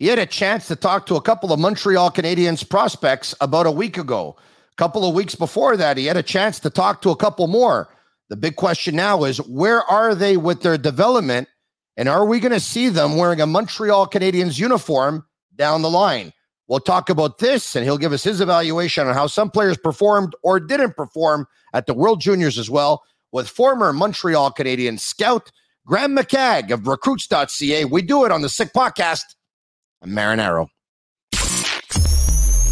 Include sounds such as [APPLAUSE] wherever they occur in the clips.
He had a chance to talk to a couple of Montreal Canadiens prospects about a week ago. A couple of weeks before that, he had a chance to talk to a couple more. The big question now is where are they with their development? And are we going to see them wearing a Montreal Canadiens uniform down the line? We'll talk about this, and he'll give us his evaluation on how some players performed or didn't perform at the World Juniors as well with former Montreal Canadian scout Grant McCagg of recruits.ca. We do it on the Sick Podcast. I'm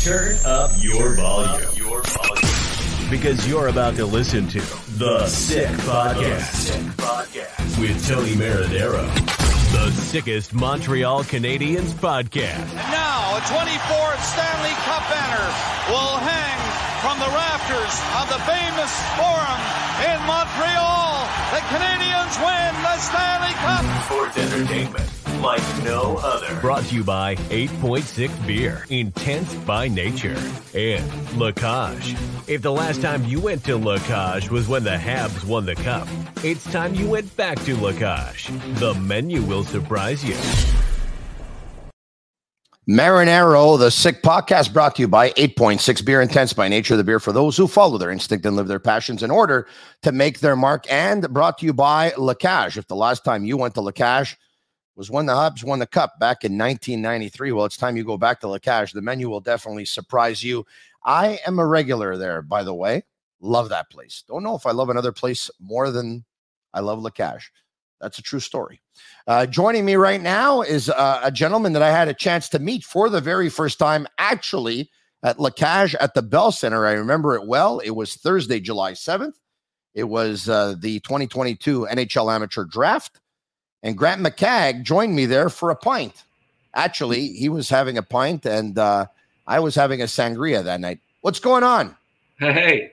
Turn up your volume. Your volume. Because you're about to listen to The Sick Podcast, Sick Podcast. with Tony Marinaro, The sickest Montreal Canadiens podcast. Now, a 24th Stanley Cup banner will hang from the rafters of the famous Forum in Montreal. The Canadiens win the Stanley Cup. Sports entertainment like no other. Brought to you by 8.6 Beer, intense by nature, and Lacage. If the last time you went to Lacage was when the Habs won the Cup, it's time you went back to Lacage. The menu will surprise you. Marinaro, the Sick Podcast, brought to you by 8.6 Beer Intense by Nature, the beer for those who follow their instinct and live their passions in order to make their mark, and brought to you by Lacage. If the last time you went to La Cage was when the Habs won the Cup back in 1993, well, it's time you go back to La Cage. The menu will definitely surprise you. I am a regular there, by the way. Love that place. Don't know if I love another place more than I love La Cage. That's a true story. Uh, joining me right now is uh, a gentleman that I had a chance to meet for the very first time, actually at La Cage at the Bell Center. I remember it well. It was Thursday, July 7th. It was uh, the 2022 NHL Amateur Draft. And Grant McCagg joined me there for a pint. Actually, he was having a pint, and uh, I was having a sangria that night. What's going on? Hey,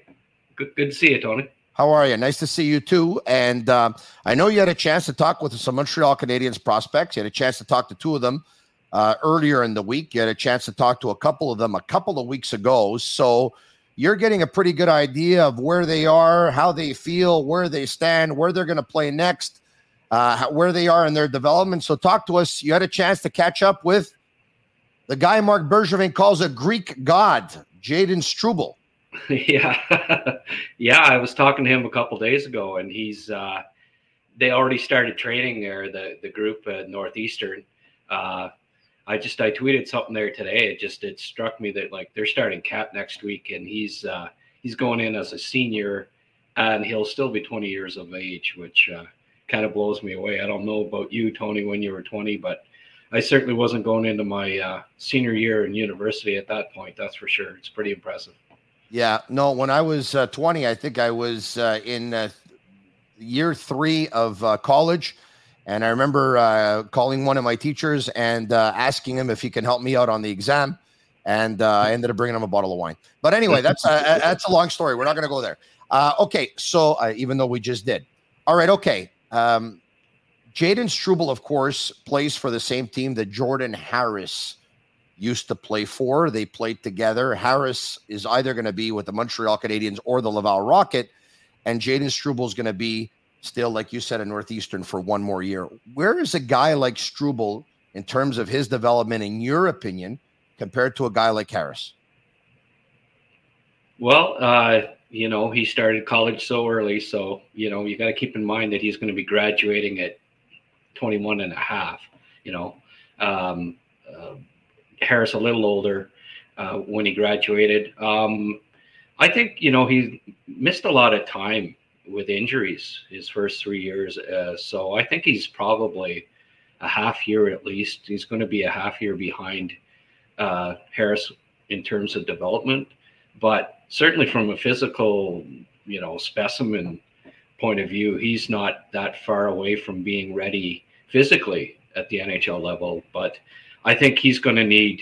good, good to see you, Tony. How are you? Nice to see you too. And uh, I know you had a chance to talk with some Montreal Canadiens prospects. You had a chance to talk to two of them uh, earlier in the week. You had a chance to talk to a couple of them a couple of weeks ago. So you're getting a pretty good idea of where they are, how they feel, where they stand, where they're going to play next, uh, where they are in their development. So talk to us. You had a chance to catch up with the guy Marc Bergevin calls a Greek god, Jayden Struble. [LAUGHS] yeah, yeah. I was talking to him a couple days ago, and he's uh, they already started training there. The the group at Northeastern. Uh, I just I tweeted something there today. It just it struck me that like they're starting cap next week, and he's uh, he's going in as a senior, and he'll still be 20 years of age, which uh, kind of blows me away. I don't know about you, Tony, when you were 20, but I certainly wasn't going into my uh, senior year in university at that point. That's for sure. It's pretty impressive. Yeah, no, when I was uh, 20, I think I was uh, in uh, year three of uh, college. And I remember uh, calling one of my teachers and asking him if he can help me out on the exam. And I ended up bringing him a bottle of wine. But anyway, that's a, that's a long story. We're not going to go there. okay, so even though we just did. All right, okay. Um, Jayden Struble, of course, plays for the same team that Jordan Harris used to play for. They played together. Harris is either going to be with the Montreal Canadiens or the Laval Rocket, and Jayden Struble is going to be still, like you said, a Northeastern for one more year. Where is a guy like Struble in terms of his development, in your opinion, compared to a guy like Harris? Well, uh, you know, he started college so early, so you know, you got to keep in mind that he's going to be graduating at 21 and a half. You know, um, uh, Harris a little older uh, when he graduated. Um, I think you know he missed a lot of time with injuries his first three years, uh, so I think he's probably a half year at least. He's going to be a half year behind uh, Harris in terms of development, but certainly from a physical, you know, specimen point of view, he's not that far away from being ready physically at the NHL level. But I think he's going to need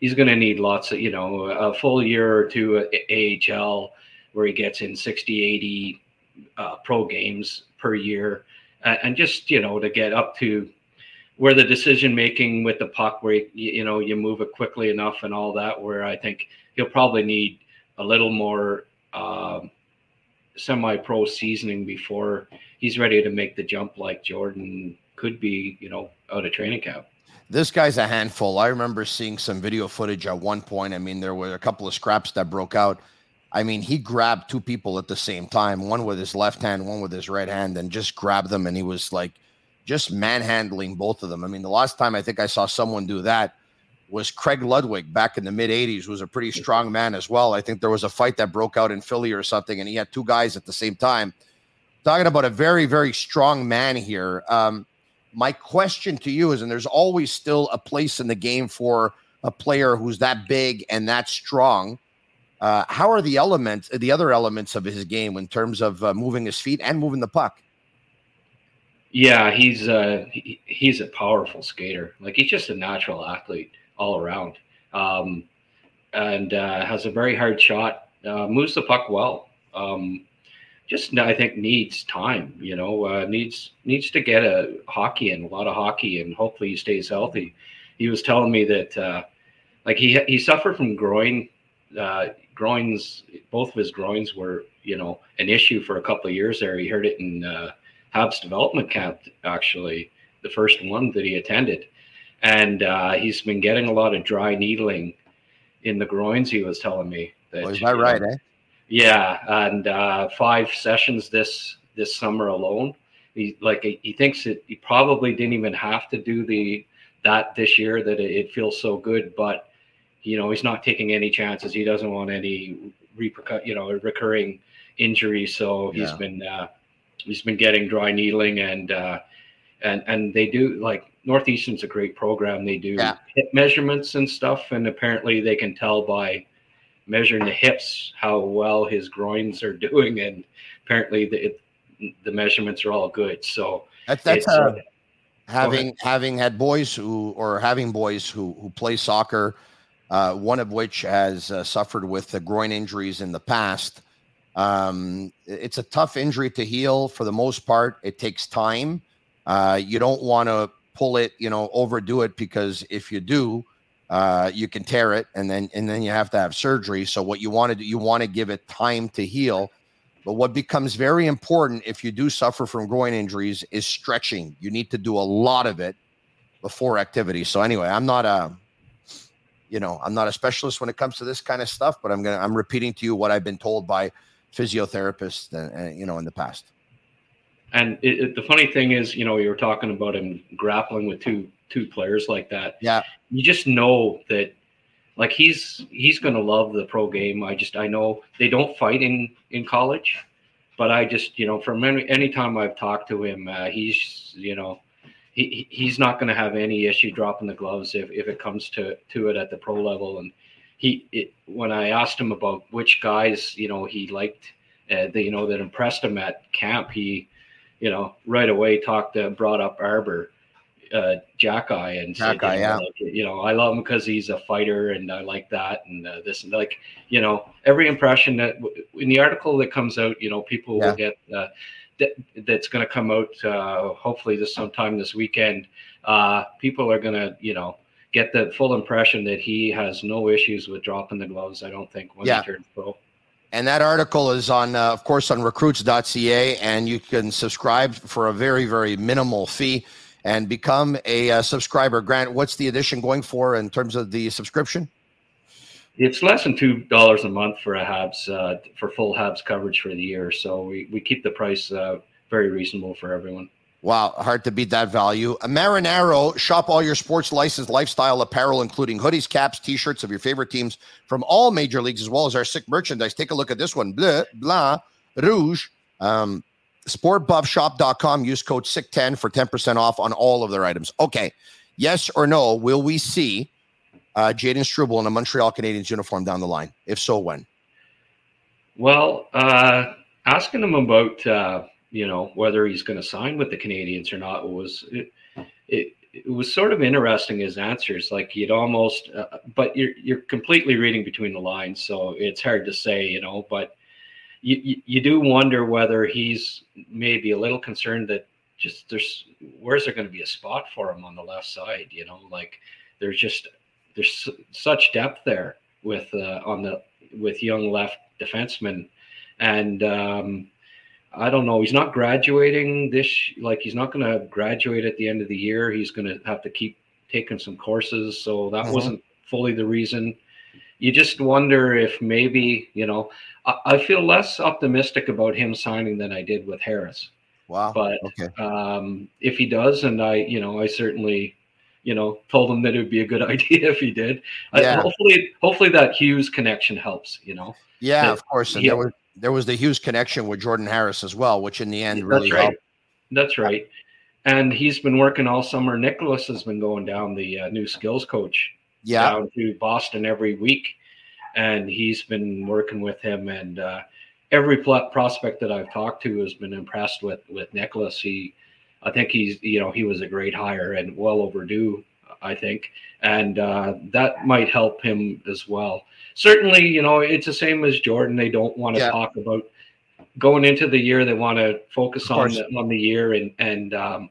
he's going to need lots of you know a full year or two at AHL where he gets in 60 80 uh, pro games per year uh, and just you know to get up to where the decision making with the puck where you, you know you move it quickly enough and all that where I think he'll probably need a little more uh, semi-pro seasoning before he's ready to make the jump like Jordan could be you know out of training camp. this guy's a handful. I remember seeing some video footage at one point. I mean, there were a couple of scraps that broke out. I mean, he grabbed two people at the same time, one with his left hand, one with his right hand, and just grabbed them. And he was like just manhandling both of them. I mean, the last time I think I saw someone do that was Craig Ludwig back in the mid 80s, was a pretty strong man as well. I think there was a fight that broke out in Philly or something, and he had two guys at the same time. Talking about a very, very strong man here. Um, my question to you is, and there's always still a place in the game for a player who's that big and that strong. Uh, how are the elements, the other elements of his game in terms of uh, moving his feet and moving the puck? Yeah, he's uh, he, he's a powerful skater. Like he's just a natural athlete all around, um, and uh, has a very hard shot. Uh, moves the puck well. Um, just I think needs time. You know, uh, needs needs to get a hockey and a lot of hockey, and hopefully he stays healthy. He was telling me that uh, like he he suffered from groin uh, groins. Both of his groins were you know an issue for a couple of years there. He heard it in uh, Habs development camp actually, the first one that he attended, and uh, he's been getting a lot of dry needling in the groins. He was telling me that. Is that right? Know, eh? Yeah, and uh, five sessions this this summer alone. He like he thinks that he probably didn't even have to do the that this year that it, it feels so good, but you know he's not taking any chances. He doesn't want any repercut, you know, recurring injury. So he's yeah. been uh, he's been getting dry needling and uh, and and they do like Northeastern's a great program. They do yeah. hip measurements and stuff, and apparently they can tell by measuring the hips how well his groins are [LAUGHS] doing, and apparently the it, the measurements are all good. So that's that's uh, having having had boys who or having boys who who play soccer, uh, one of which has uh, suffered with the groin injuries in the past. Um, it's a tough injury to heal for the most part. It takes time. Uh, you don't want to pull it, you know, overdo it because if you do, uh, you can tear it and then and then you have to have surgery. So what you want to do, you want to give it time to heal. But what becomes very important if you do suffer from groin injuries is stretching. You need to do a lot of it before activity. So anyway, I'm not a you know, I'm not a specialist when it comes to this kind of stuff, but I'm going to I'm repeating to you what I've been told by physiotherapists and, and you know in the past. And it, it, the funny thing is, you know, you were talking about him grappling with two two players like that. Yeah. You just know that like he's he's going to love the pro game. I just I know they don't fight in in college, but I just, you know, from any any time I've talked to him, uh, he's, you know, he, he's not going to have any issue dropping the gloves if, if it comes to to it at the pro level and he it, when I asked him about which guys, you know, he liked uh, the, you know that impressed him at camp, he you know, right away talked to brought up Arber, uh, Xhekaj and said, you know, yeah. like, you know, I love him because he's a fighter and I like that and uh, this and like, you know, every impression that in the article that comes out, you know, people yeah. will get uh, that that's going to come out uh, hopefully this sometime this weekend. Uh, people are going to, you know, get the full impression that he has no issues with dropping the gloves. I don't think when yeah. he turns pro. And that article is on, uh, of course, on recruits.ca, and you can subscribe for a very, very minimal fee and become a uh, subscriber. Grant, what's the edition going for in terms of the subscription? It's less than two dollars a month for a Habs uh, for full Habs coverage for the year. So we, we keep the price uh, very reasonable for everyone. Wow, hard to beat that value. Marinaro, shop all your sports licensed lifestyle apparel, including hoodies, caps, t-shirts of your favorite teams from all major leagues, as well as our sick merchandise. Take a look at this one. Bleu, blanc, rouge. Um, sportbuffshop.com. Use code SICK10 for 10% off on all of their items. Okay. Yes or no, will we see uh, Jayden Struble in a Montreal Canadiens uniform down the line? If so, when? Well, uh, asking him about, uh, you know, whether he's going to sign with the Canadians or not was it, it, it, was sort of interesting his answers. Like you'd almost, uh, but you're you're completely reading between the lines, so it's hard to say, you know. But you, you, do wonder whether he's maybe a little concerned that just there's where's there going to be a spot for him on the left side you know like there's just there's such depth there with uh, on the with young left defensemen and um, I don't know. He's not graduating this. Like he's not going to graduate at the end of the year. He's going to have to keep taking some courses, so that mm-hmm. wasn't fully the reason. You just wonder if maybe you know. I, I, feel less optimistic about him signing than I did with Harris. Wow. But okay. um, if he does, and I, you know, I certainly, you know, told him that it would be a good [LAUGHS] idea if he did. Yeah. I, hopefully, hopefully that Hughes connection helps. You know. Yeah, that, of course. And there was there was the Hughes connection with Jordan Harris as well, which in the end really That's right. helped. That's right. And he's been working all summer. Nicholas has been going down the uh, new skills coach yeah. down to Boston every week, and he's been working with him. And uh, every pl- prospect that I've talked to has been impressed with with Nicholas. He, I think he's you know he was a great hire and well overdue. I think, and uh, that might help him as well. Certainly, you know, it's the same as Jordan. They don't want to yeah. talk about going into the year. They want to focus on the, on the year, and and um,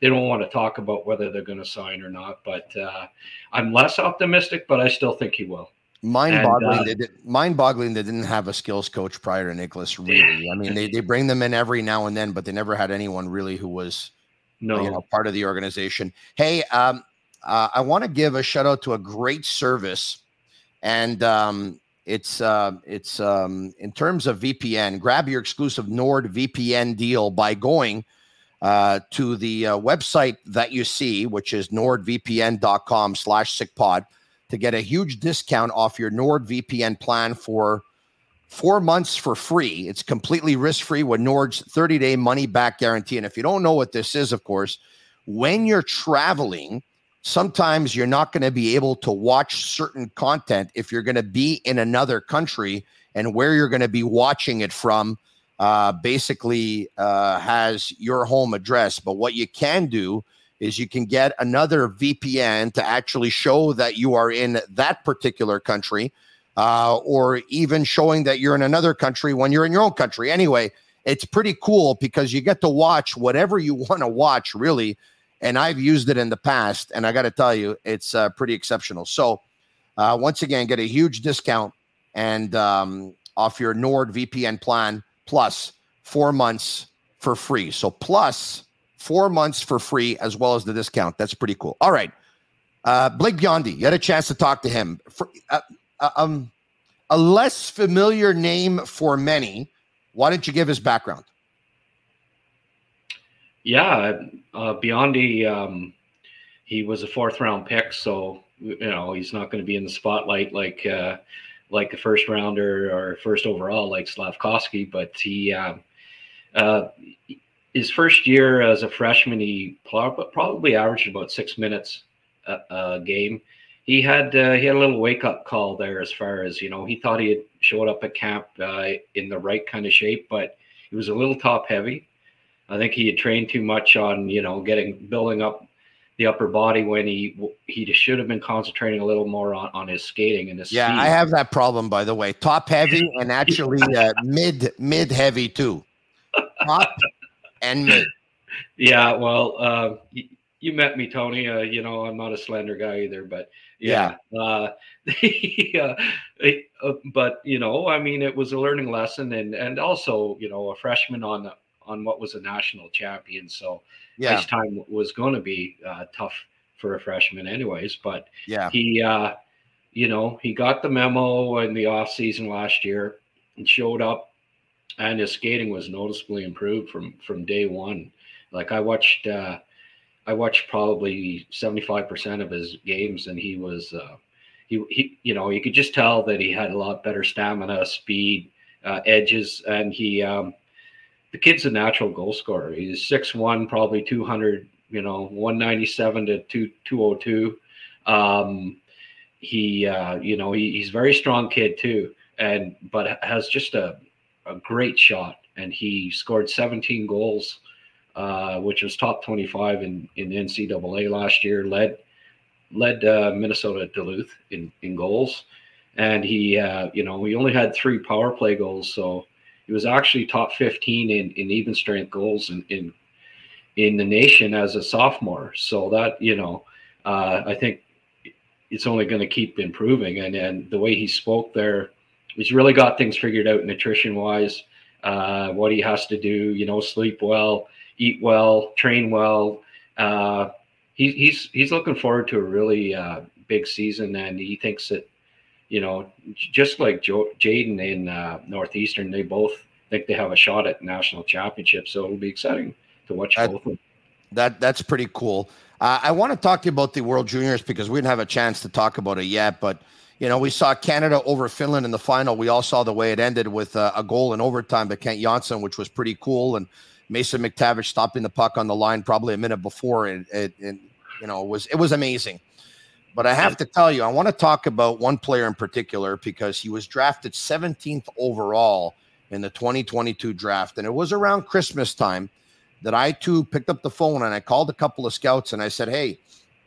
they don't want to talk about whether they're going to sign or not. But uh, I'm less optimistic, but I still think he will. Mind-boggling. Uh, they mind-boggling. They didn't have a skills coach prior to Nicholas. Really, I mean, they, they bring them in every now and then, but they never had anyone really who was, no, you know, part of the organization. Hey, um, uh, I want to give a shout out to a great service, and um, it's uh, it's um, in terms of VPN. Grab your exclusive Nord VPN deal by going uh, to the uh, website that you see, which is nordvpn.com slash sickpod to get a huge discount off your Nord VPN plan for four months for free. It's completely risk free with Nord's 30 day money back guarantee. And if you don't know what this is, of course, when you're traveling, sometimes you're not going to be able to watch certain content if you're going to be in another country and where you're going to be watching it from uh, basically uh, has your home address. But what you can do is you can get another VPN to actually show that you are in that particular country, uh, or even showing that you're in another country when you're in your own country. Anyway, it's pretty cool because you get to watch whatever you want to watch, really. And I've used it in the past, and I got to tell you, it's uh, pretty exceptional. So, uh, once again, get a huge discount and um, off your Nord VPN plan plus four months for free. So, plus four months for free as well as the discount. That's pretty cool. All right. Uh, Blake Biondi, you had a chance to talk to him. For, uh, uh, um, a less familiar name for many. Why don't you give his background? Yeah, uh, Biondi, um, he was a fourth round pick, so you know he's not going to be in the spotlight like uh, like a first rounder or first overall like Slafkovsky, but he uh, uh, his first year as a freshman, he probably averaged about six minutes a, a game. He had uh, he had a little wake up call there as far as you know. He thought he had showed up at camp uh, in the right kind of shape, but he was a little top heavy. I think he had trained too much on you know getting building up the upper body when he he should have been concentrating a little more on, on his skating and his yeah speed. i have that problem by the way top heavy and actually uh, mid mid heavy too top and mid Yeah, well, uh, you, you, met me, Tony. Uh, you know, I'm not a slender guy either, but yeah. yeah. Uh, [LAUGHS] uh, but you know, I mean, it was a learning lesson, and and also, you know, a freshman on the, on what was a national champion, so yeah. ice time was going to be uh, tough for a freshman, anyways. But yeah, he, uh, you know, he got the memo in the off season last year and showed up and his skating was noticeably improved from from day one. Like I watched, uh, I watched probably seventy five percent of his games, and he was, uh, he he, you know, you could just tell that he had a lot better stamina, speed, uh, edges, and he, um, the kid's a natural goal scorer. He's six one, probably two hundred, you know, one ninety seven to two two oh two. Um, he, uh, you know, he, he's very strong kid too, and but has just a a great shot, and he scored 17 goals, uh, which was top 25 in in NCAA last year. led led uh, Minnesota Duluth in in goals, and he uh, you know he only had three power play goals, so he was actually top 15 in in even strength goals in in in the nation as a sophomore. So that you know, uh, I think it's only going to keep improving. And and the way he spoke there he's really got things figured out nutrition wise, uh, what he has to do, you know, sleep well, eat well, train well. Uh, he, he's he's looking forward to a really uh, big season, and he thinks that you know, just like jo- Jayden in uh, Northeastern, they both think they have a shot at national championship. So it'll be exciting to watch that, both of them. That that's pretty cool. Uh, I want to talk to you about the World Juniors because we didn't have a chance to talk about it yet, but you know, we saw Canada over Finland in the final. We all saw the way it ended with uh, a goal in overtime by Kent Johnson, which was pretty cool. And Mason McTavish stopping the puck on the line probably a minute before, and, you know, it was it was amazing. But I have to tell you, I want to talk about one player in particular because he was drafted 17th overall in the 2022 draft, and it was around Christmas time that I too picked up the phone and I called a couple of scouts and I said, "Hey,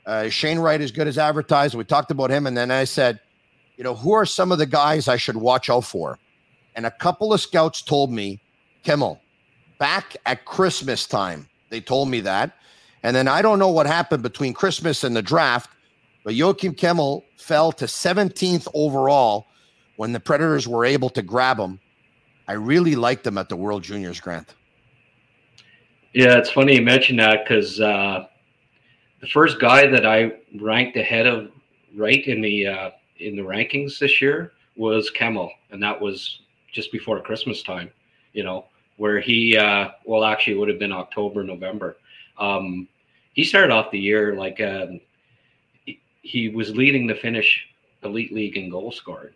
uh, Shane Wright is good as advertised?" We talked about him, and then I said you know, who are some of the guys I should watch out for? And a couple of scouts told me, Kemell, back at Christmas time, they told me that. And then I don't know what happened between Christmas and the draft, but Joakim Kemell fell to 17th overall when the Predators were able to grab him. I really liked him at the World Juniors, Grant. Yeah, it's funny you mentioned that because uh, the first guy that I ranked ahead of Wright in the uh, in the rankings this year was Kemell, and that was just before Christmas time, you know, where he, uh, well, actually, it would have been October, November. Um, he started off the year like um, he, was leading the Finnish Elite League in goal scored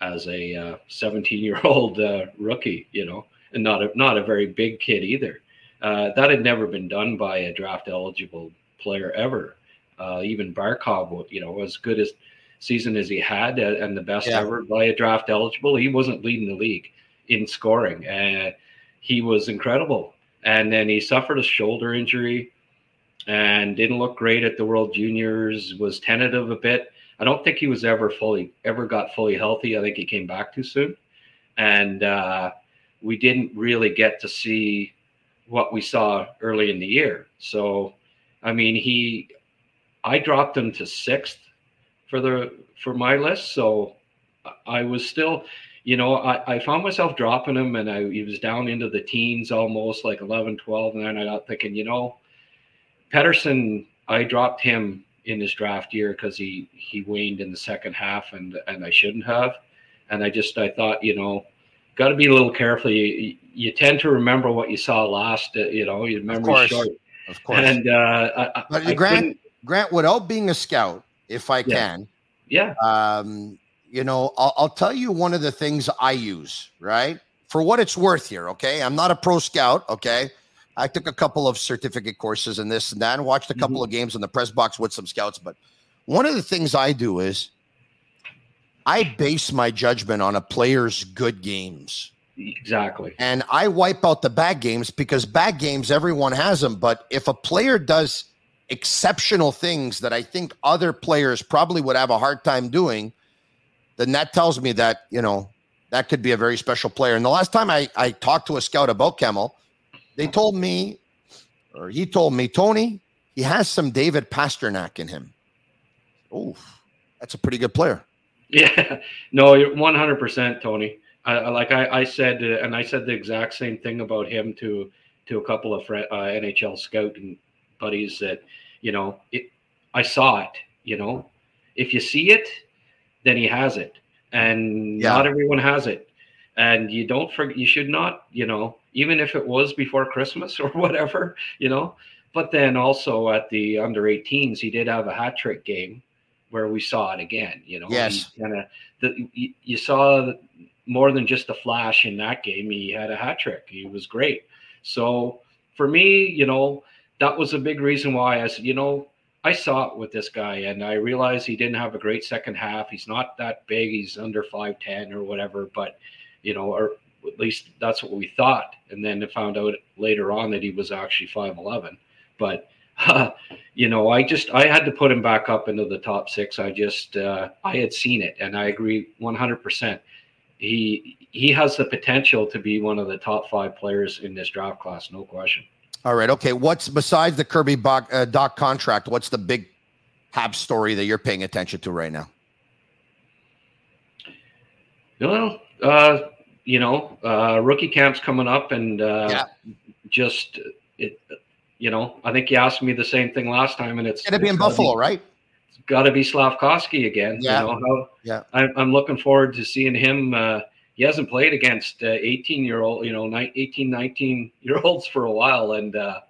as a 17 uh, year old uh, rookie, you know, and not a, not a very big kid either. Uh, that had never been done by a draft eligible player ever. Uh, even Barkov, you know, as good as season as he had uh, and the best yeah. ever by a draft eligible. He wasn't leading the league in scoring. Uh, he was incredible. And then he suffered a shoulder injury and didn't look great at the World Juniors, was tentative a bit. I don't think he was ever fully, ever got fully healthy. I think he came back too soon. And uh, we didn't really get to see what we saw early in the year. So, I mean, he, I dropped him to sixth for the for my list. So I was still, you know, I, I found myself dropping him and I he was down into the teens almost like 11, 12. And then I got thinking, you know, Pettersson, I dropped him in his draft year because he he waned in the second half and and I shouldn't have. And I just I thought, you know, got to be a little careful. You, you tend to remember what you saw last. Uh, you know, your memory's short. Of course. And uh, I, but I Grant, Grant, without being a scout, if I can. Yeah. Um, you know, I'll, I'll tell you one of the things I use, right? For what it's worth here, okay? I'm not a pro scout, okay? I took a couple of certificate courses in this and that and watched a couple mm-hmm. of games in the press box with some scouts. But one of the things I do is I base my judgment on a player's good games. Exactly. And I wipe out the bad games because bad games, everyone has them. But if a player does exceptional things that I think other players probably would have a hard time doing, then that tells me that, you know, that could be a very special player. And the last time I, I talked to a scout about Kemell, they told me, or he told me, Tony, he has some David Pastrnak in him. Oh, that's a pretty good player. Yeah, [LAUGHS] no, you're 100%, Tony. Uh, like I, I said, uh, and I said the exact same thing about him to to a couple of uh, NHL scouting buddies that you know it, i saw it you know if you see it then he has it and yeah. not everyone has it and you don't forget you should not you know even if it was before christmas [LAUGHS] or whatever you know? But then also at the under 18s he did have a hat trick game where we saw it again you know? Yes. Kind of you, you saw more than just a flash in that game he had a hat trick he was great. So for me you know that was a big reason why I said, you know, I saw it with this guy and I realized he didn't have a great second half. He's not that big. He's under 5'10 or whatever, but, you know, or at least that's what we thought. And then found out later on that he was actually 5'11. But, uh, [LAUGHS] you know, I just, I had to put him back up into the top six. I just, uh, I had seen it and I agree 100%. He, he has the potential to be one of the top five players in this draft class, no question. All right. Okay. What's besides the Kirby Bach, uh, Dach contract? What's the big Hab story that you're paying attention to right now? Well, uh, you know, uh, rookie camp's coming up, and uh, yeah. just it, you know, I think you asked me the same thing last time, and it's going to be in Buffalo, be, right? It's got to be Slafkovsky again. Yeah. You know, how, yeah. I, I'm looking forward to seeing him. Uh, he hasn't played against uh, 18 year old, you know, 18, 19 year olds for a while, and uh,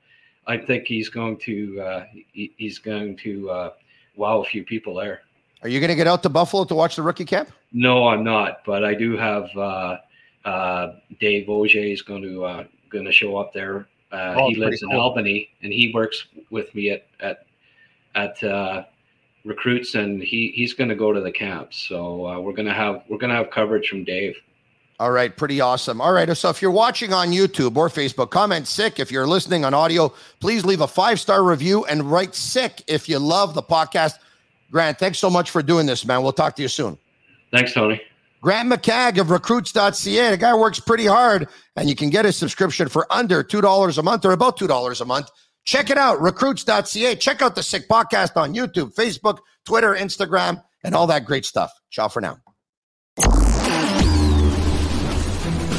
I think he's going to uh, he, he's going to uh, wow a few people there. Are you going to get out to Buffalo to watch the rookie camp? No, I'm not, but I do have uh, uh, Dave Auger is going to uh, going to show up there. Uh, oh, he lives in Albany, and he works with me at at at uh, recruits, and he he's going to go to the camps. So uh, we're going to have we're going to have coverage from Dave. All right, pretty awesome. All right, so if you're watching on YouTube or Facebook, comment sick. If you're listening on audio, please leave a five star review and write sick if you love the podcast. Grant, thanks so much for doing this, man. We'll talk to you soon. Thanks, Tony. Grant McCagg of recruits.ca. The guy works pretty hard, and you can get a subscription for under $2 a month or about $2 a month. Check it out, recruits.ca. Check out the Sick Podcast on YouTube, Facebook, Twitter, Instagram, and all that great stuff. Ciao for now.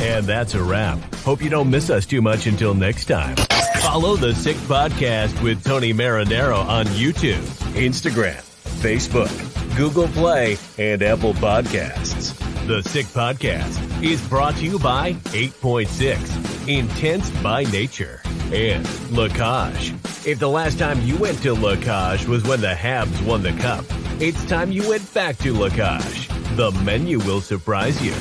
And that's a wrap. Hope you don't miss us too much until next time. Follow the Sick Podcast with Tony Marinaro on YouTube, Instagram, Facebook, Google Play, and Apple Podcasts. The Sick Podcast is brought to you by 8.6, Intense by Nature, and Lacage. If the last time you went to Lacage was when the Habs won the Cup, it's time you went back to Lacage. The menu will surprise you.